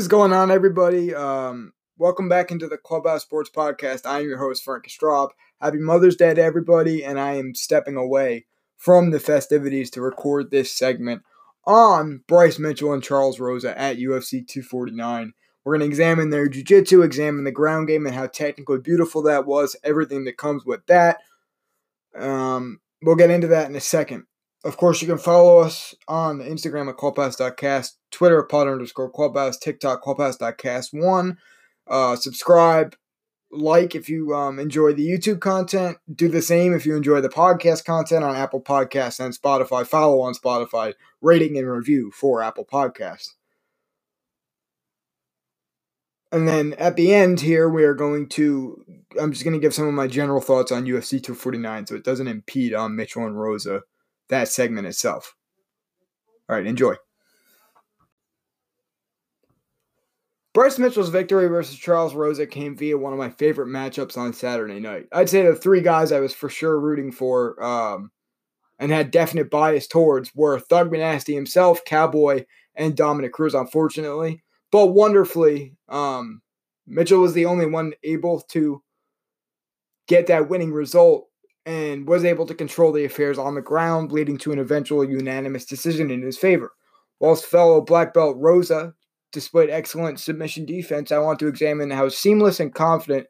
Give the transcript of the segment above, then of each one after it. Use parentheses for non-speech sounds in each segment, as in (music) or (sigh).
is going on, everybody? Um, welcome back into the Clubhouse Sports Podcast. I am your host, Frank Straub. Happy Mother's Day to everybody, and I am stepping away from the festivities to record this segment on Bryce Mitchell and Charles Rosa at UFC 249. We're going to examine their jiu-jitsu, examine the ground game and how technically beautiful that was, everything that comes with that. Um, we'll get into that in a second. Of course, you can follow us on Instagram at clubhouse.cast, Twitter at pod underscore clubhouse, TikTok clubhouse.cast1. Uh, subscribe, like if you um, enjoy the YouTube content. Do the same if you enjoy the podcast content on Apple Podcasts and Spotify. Follow on Spotify, rating and review for Apple Podcasts. And then at the end here, we are going to. I'm just going to give some of my general thoughts on UFC 249 so it doesn't impede on Mitchell and Rosa, that segment itself. All right, enjoy. Bryce Mitchell's victory versus Charles Rosa came via one of my favorite matchups on Saturday night. I'd say the three guys I was for sure rooting for um, and had definite bias towards were Thug Nasty himself, Cowboy, and Dominick Cruz, unfortunately. But wonderfully, um, Mitchell was the only one able to get that winning result and was able to control the affairs on the ground, leading to an eventual unanimous decision in his favor. Whilst fellow black belt Rosa displayed excellent submission defense, I want to examine how seamless and confident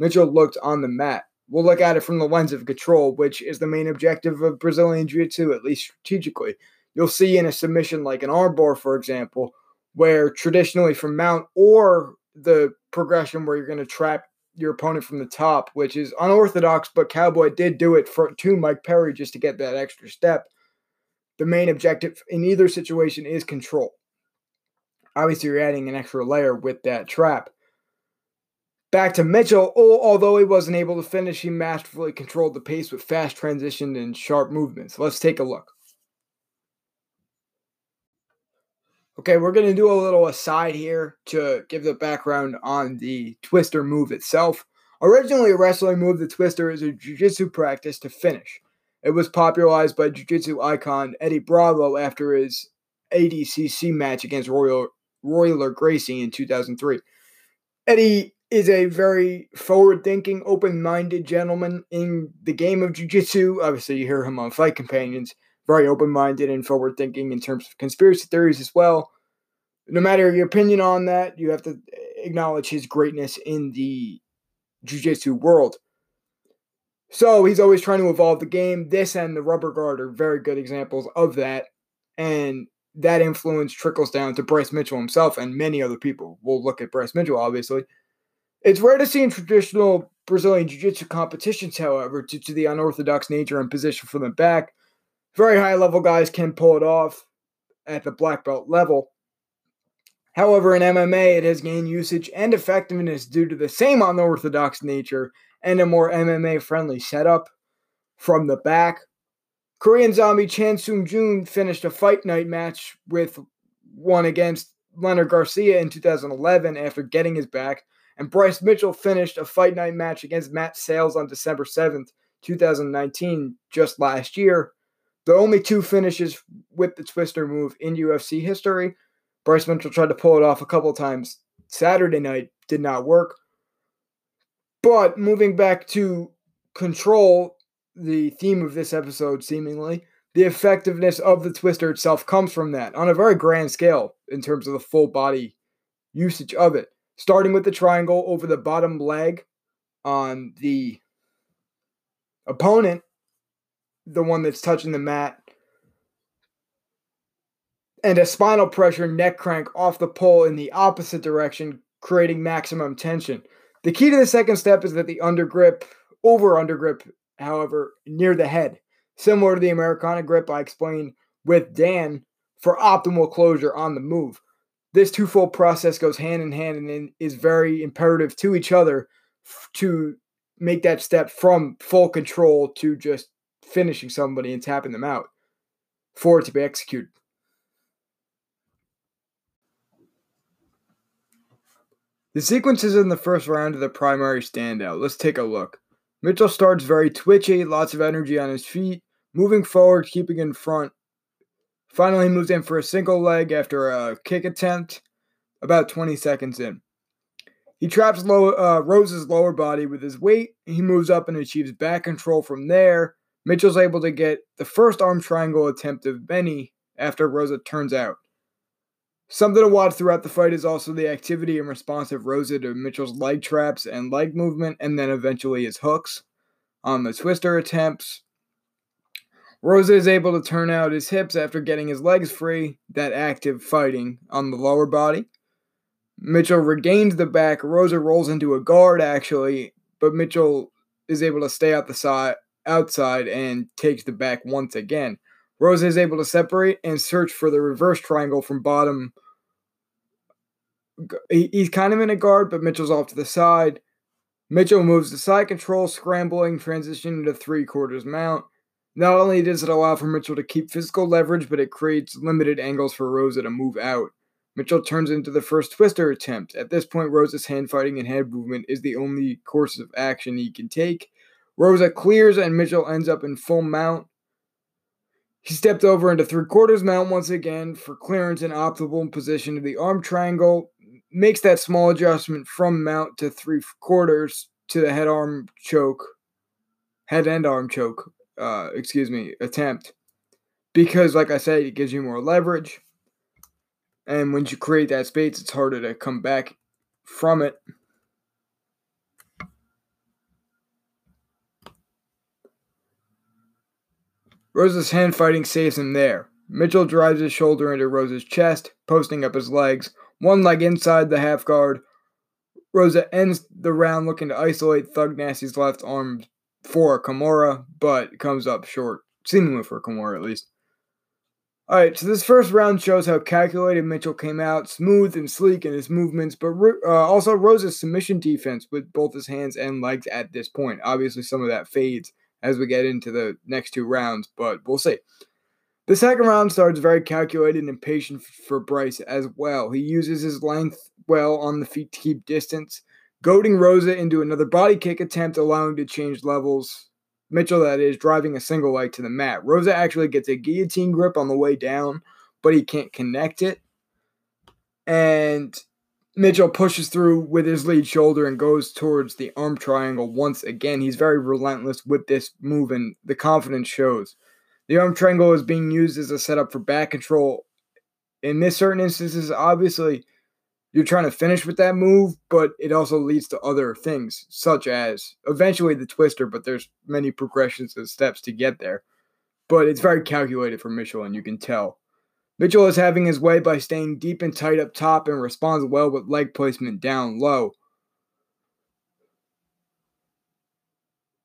Mitchell looked on the mat. We'll look at it from the lens of control, which is the main objective of Brazilian Jiu Jitsu, at least strategically. You'll see in a submission like an armbar, for example, where traditionally from mount or the progression where you're going to trap your opponent from the top, which is unorthodox, but Cowboy did do it for to Mike Perry just to get that extra step. The main objective in either situation is control. Obviously, you're adding an extra layer with that trap. Back to Mitchell, although he wasn't able to finish, he masterfully controlled the pace with fast transition and sharp movements. Let's take a look. Okay, we're going to do a little aside here to give the background on the twister move itself. Originally a wrestling move, the twister is a jiu-jitsu practice to finish. It was popularized by jiu-jitsu icon Eddie Bravo after his ADCC match against Royal Royler Gracie in 2003. Eddie is a very forward-thinking, open-minded gentleman in the game of jiu-jitsu. Obviously, you hear him on Fight Companions very open minded and forward thinking in terms of conspiracy theories as well. No matter your opinion on that, you have to acknowledge his greatness in the jiu jitsu world. So he's always trying to evolve the game. This and the rubber guard are very good examples of that. And that influence trickles down to Bryce Mitchell himself and many other people. We'll look at Bryce Mitchell, obviously. It's rare to see in traditional Brazilian Jiu Jitsu competitions, however, due to the unorthodox nature and position from the back very high level guys can pull it off at the black belt level. However, in MMA, it has gained usage and effectiveness due to the same unorthodox nature and a more MMA friendly setup from the back. Korean zombie Chan Sung Jung finished a fight night match with one against Leonard Garcia in 2011 after getting his back, and Bryce Mitchell finished a fight night match against Matt Sayles on December 7th, 2019, just last year, the only two finishes with the twister move in UFC history. Bryce Mitchell tried to pull it off a couple times Saturday night, did not work. But moving back to control, the theme of this episode seemingly, the effectiveness of the twister itself comes from that on a very grand scale in terms of the full body usage of it. Starting with the triangle over the bottom leg on the opponent the one that's touching the mat, and a spinal pressure neck crank off the pole in the opposite direction, creating maximum tension. The key to the second step is that the undergrip, over undergrip, however, near the head, similar to the Americana grip I explained with Dan for optimal closure on the move. This twofold process goes hand in hand and is very imperative to each other to make that step from full control to just finishing somebody and tapping them out for it to be executed. The sequences in the first round of the primary standout. Let's take a look. Mitchell starts very twitchy, lots of energy on his feet, moving forward, keeping in front. Finally, he moves in for a single leg after a kick attempt. about 20 seconds in. He traps low, uh, Rosa's lower body with his weight. He moves up and achieves back control from there. Mitchell's able to get the first arm triangle attempt of Benny after Rosa turns out. Something to watch throughout the fight is also the activity and response of Rosa to Mitchell's leg traps and leg movement, and then eventually his hooks on the twister attempts. Rosa is able to turn out his hips after getting his legs free, that active fighting on the lower body. Mitchell regains the back. Rosa rolls into a guard actually, but Mitchell is able to stay out the side outside and takes the back once again. Rosa is able to separate and search for the reverse triangle from bottom. He's kind of in a guard, but Mitchell's off to the side. Mitchell moves to side control, scrambling, transitioning to three quarters mount. Not only does it allow for Mitchell to keep physical leverage, but it creates limited angles for Rosa to move out. Mitchell turns into the first twister attempt. At this point, Rosa's hand fighting and head movement is the only course of action he can take. Rosa clears and Mitchell ends up in full mount. He stepped over into three quarters mount once again for clearance and optimal position of the arm triangle. Makes that small adjustment from mount to three quarters to the head arm choke, head and arm choke, uh, excuse me, attempt. Because, like I said, it gives you more leverage. And when you create that space, it's harder to come back from it. Rosa's hand fighting saves him there. Mitchell drives his shoulder into Rosa's chest, posting up his legs, one leg inside the half guard. Rosa ends the round looking to isolate Thug Nasty's left arm for Kimura, but comes up short, seemingly for Kimura at least. All right, so this first round shows how calculated Mitchell came out, smooth and sleek in his movements, but uh, also Rosa's submission defense with both his hands and legs at this point. Obviously, some of that fades as we get into the next two rounds, but we'll see. The second round starts very calculated and patient for Bryce as well. He uses his length well on the feet to keep distance, goading Rosa into another body kick attempt, allowing to change levels Mitchell, that is, driving a single leg to the mat. Rosa actually gets a guillotine grip on the way down, but he can't connect it. And Mitchell pushes through with his lead shoulder and goes towards the arm triangle once again. He's very relentless with this move, and the confidence shows. The arm triangle is being used as a setup for back control. In this certain instances, obviously, you're trying to finish with that move, but it also leads to other things, such as eventually the twister, but there's many progressions and steps to get there. But it's very calculated for Mitchell, and you can tell. Mitchell is having his way by staying deep and tight up top and responds well with leg placement down low.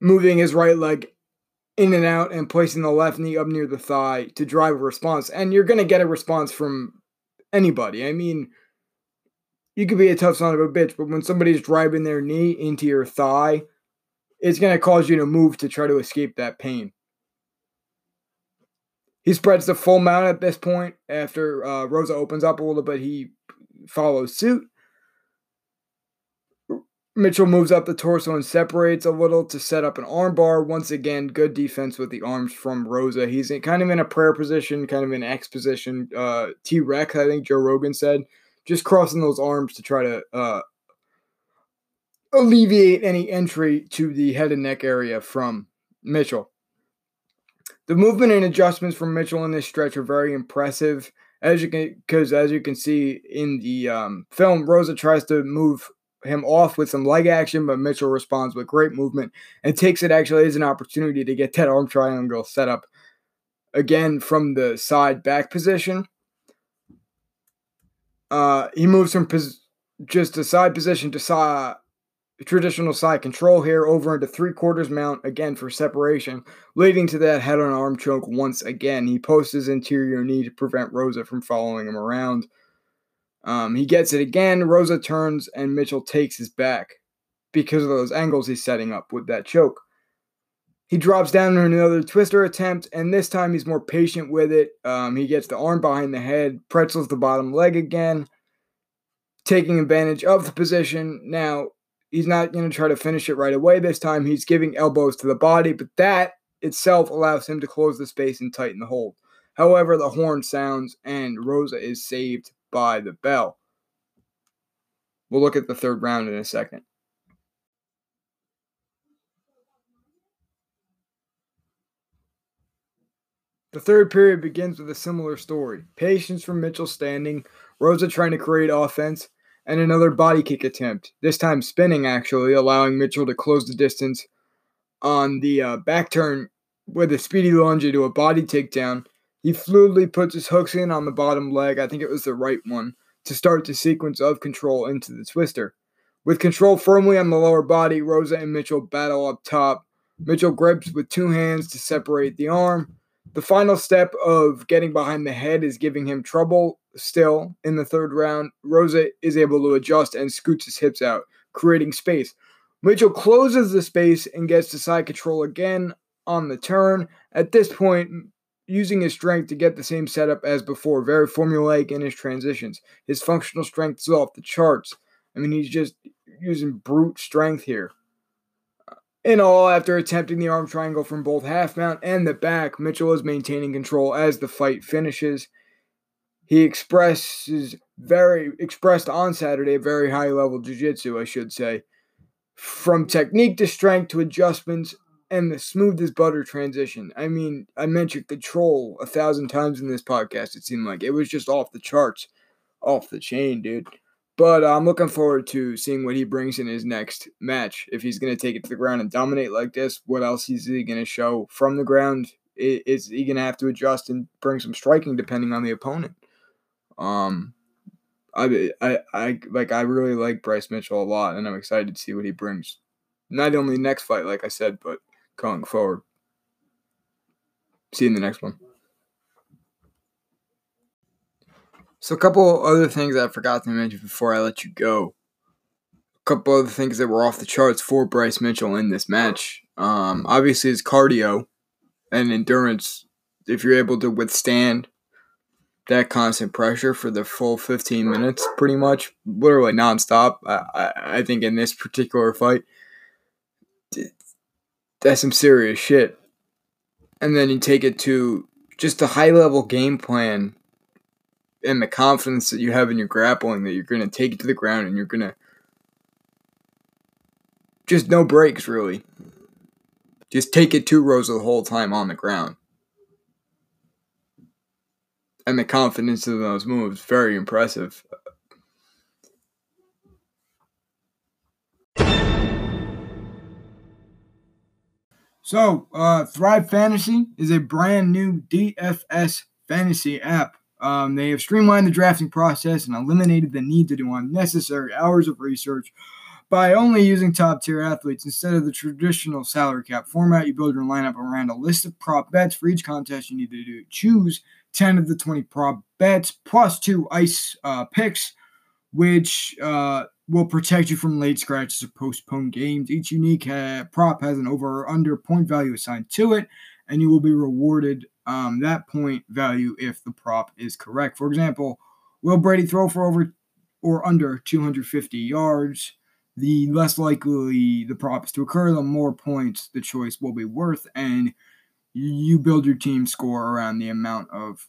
Moving his right leg in and out and placing the left knee up near the thigh to drive a response. And you're going to get a response from anybody. I mean, you could be a tough son of a bitch, but when somebody's driving their knee into your thigh, it's going to cause you to move to try to escape that pain. He spreads the full mount at this point. After uh, Rosa opens up a little bit, he follows suit. Mitchell moves up the torso and separates a little to set up an armbar. Once again, good defense with the arms from Rosa. He's in, kind of in a prayer position, kind of in X position. Uh, T Rex, I think Joe Rogan said just crossing those arms to try to uh, alleviate any entry to the head and neck area from Mitchell. The movement and adjustments from Mitchell in this stretch are very impressive, as you can because as you can see in the um, film, Rosa tries to move him off with some leg action, but Mitchell responds with great movement and takes it actually as an opportunity to get that arm triangle set up again from the side back position. Uh, he moves from pos- just a side position to side, traditional side control here over into three quarters mount again for separation, leading to that head on arm choke once again. He posts his interior knee to prevent Rosa from following him around. Um, he gets it again. Rosa turns and Mitchell takes his back because of those angles he's setting up with that choke. He drops down in another twister attempt, and this time he's more patient with it. Um, he gets the arm behind the head, pretzels the bottom leg again, taking advantage of the position. Now, he's not going to try to finish it right away this time. He's giving elbows to the body, but that itself allows him to close the space and tighten the hold. However, the horn sounds, and Rosa is saved by the bell. We'll look at the third round in a second. The third period begins with a similar story. Patience from Mitchell standing, Rosa trying to create offense, and another body kick attempt, this time spinning actually, allowing Mitchell to close the distance on the uh, back turn with a speedy lunge into a body takedown. He fluidly puts his hooks in on the bottom leg, I think it was the right one, to start the sequence of control into the twister. With control firmly on the lower body, Rosa and Mitchell battle up top. Mitchell grips with two hands to separate the arm. The final step of getting behind the head is giving him trouble still in the third round. Rosa is able to adjust and scoots his hips out, creating space. Mitchell closes the space and gets to side control again on the turn. At this point, using his strength to get the same setup as before, very formulaic in his transitions. His functional strength is off the charts. I mean, he's just using brute strength here. In all, after attempting the arm triangle from both half mount and the back, Mitchell is maintaining control as the fight finishes. He expresses very expressed on Saturday a very high level jiu-jitsu, I should say. From technique to strength to adjustments and the smooth as butter transition. I mean, I mentioned control a thousand times in this podcast, it seemed like. It was just off the charts. Off the chain, dude. But uh, I'm looking forward to seeing what he brings in his next match. If he's going to take it to the ground and dominate like this, what else is he going to show from the ground? Is he going to have to adjust and bring some striking depending on the opponent? Um, I, I, I like I really like Bryce Mitchell a lot, and I'm excited to see what he brings. Not only next fight, like I said, but going forward. See you in the next one. So, a couple other things I forgot to mention before I let you go. A couple other things that were off the charts for Bryce Mitchell in this match. Um, obviously, his cardio and endurance. If you're able to withstand that constant pressure for the full 15 minutes, pretty much, literally nonstop, I, I, think in this particular fight, that's some serious shit. And then you take it to just a high level game plan and the confidence that you have in your grappling that you're going to take it to the ground and you're going to just no breaks really. Just take it to Rosa the whole time on the ground. And the confidence in those moves, very impressive. So, uh, Thrive Fantasy is a brand new DFS fantasy app um, they have streamlined the drafting process and eliminated the need to do unnecessary hours of research by only using top tier athletes instead of the traditional salary cap format. You build your lineup around a list of prop bets for each contest. You need to do choose 10 of the 20 prop bets plus two ice uh, picks, which uh, will protect you from late scratches or postponed games. Each unique uh, prop has an over or under point value assigned to it, and you will be rewarded um, that point value if the prop is correct. For example, will Brady throw for over or under 250 yards? The less likely the prop is to occur, the more points the choice will be worth, and you build your team score around the amount of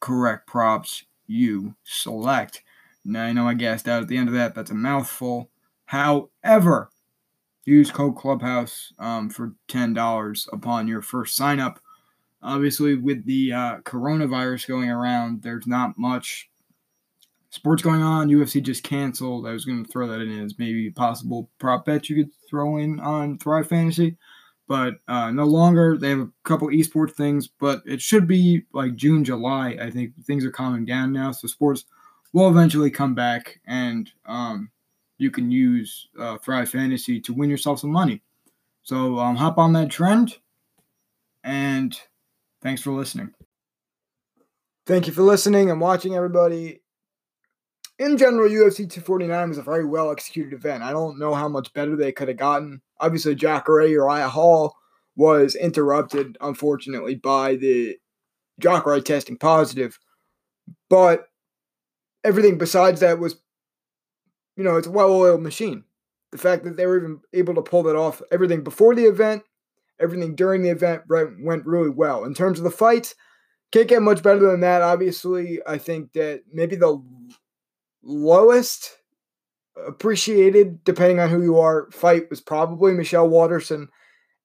correct props you select. Now, I know I gassed out at the end of that. That's a mouthful. However, use code Clubhouse um, for $10 upon your first sign up Obviously, with the uh, coronavirus going around, there's not much sports going on. UFC just canceled. I was going to throw that in as maybe possible prop bet you could throw in on Thrive Fantasy, but uh, no longer. They have a couple esports things, but it should be like June, July. I think things are calming down now, so sports will eventually come back, and um, you can use uh, Thrive Fantasy to win yourself some money. So um, hop on that trend, and Thanks for listening. Thank you for listening and watching, everybody. In general, UFC 249 was a very well executed event. I don't know how much better they could have gotten. Obviously, Jacare Uriah Hall was interrupted, unfortunately, by the Jacare testing positive. But everything besides that was, you know, it's a well oiled machine. The fact that they were even able to pull that off, everything before the event Everything during the event went really well. In terms of the fights, can't get much better than that. Obviously, I think that maybe the lowest appreciated, depending on who you are, fight was probably Michelle Waterson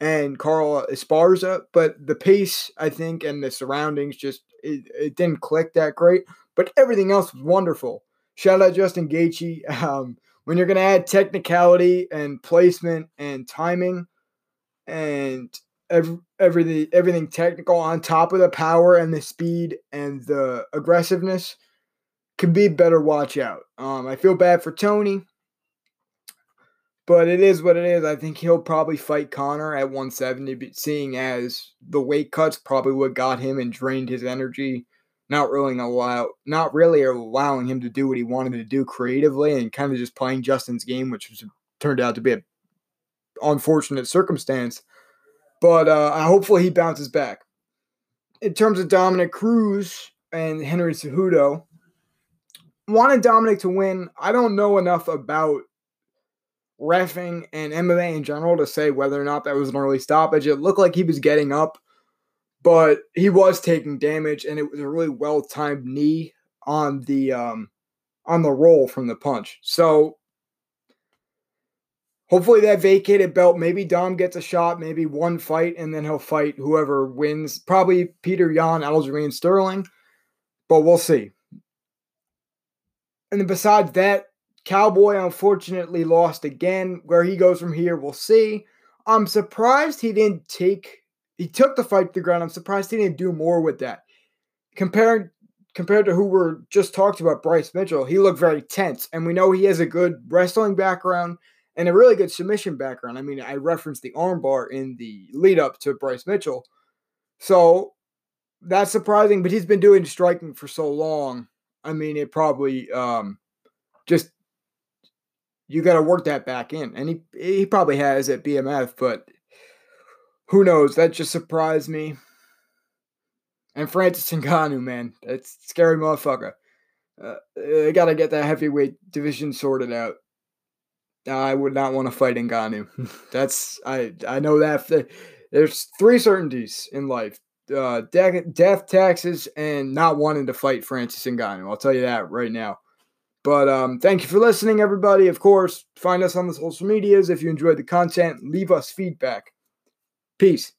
and Carla Esparza, but the pace, I think, and the surroundings just it, it didn't click that great. But everything else was wonderful. Shout out Justin Gaethje. Um, when you're going to add technicality and placement and timing and every, everything everything technical on top of the power and the speed and the aggressiveness can be better watch out. Um, I feel bad for Tony, but it is what it is. I think he'll probably fight Conor at 170, seeing as the weight cuts probably what got him and drained his energy not really allow not really allowing him to do what he wanted to do creatively and kind of just playing Justin's game, which was, turned out to be a unfortunate circumstance. But uh, hopefully he bounces back. In terms of Dominick Cruz and Henry Cejudo, wanted Dominick to win. I don't know enough about refing and MMA in general to say whether or not that was an early stoppage. It looked like he was getting up but he was taking damage, and it was a really well timed knee on the um, on the roll from the punch. So hopefully that vacated belt. Maybe Dom gets a shot, maybe one fight, and then he'll fight whoever wins. Probably Petr Yan, Aljamain Sterling, but we'll see. And then besides that, Cowboy unfortunately lost again. Where he goes from here, we'll see. I'm surprised he didn't take he took the fight to the ground. I'm surprised he didn't do more with that. Compared compared to who we're just talked about, Bryce Mitchell, he looked very tense. And we know he has a good wrestling background and a really good submission background. I mean, I referenced the armbar in the lead up to Bryce Mitchell. So that's surprising, but he's been doing striking for so long. I mean, it probably um, just you got to work that back in, and he he probably has at BMF, but who knows? That just surprised me. And Francis Ngannou, man, that's scary motherfucker. Uh, I gotta get that heavyweight division sorted out. I would not want to fight Ngannou. (laughs) that's I I know that there's three certainties in life: uh, death, taxes, and not wanting to fight Francis Ngannou. I'll tell you that right now. But um, thank you for listening, everybody. Of course, find us on the social medias if you enjoyed the content. Leave us feedback. Peace.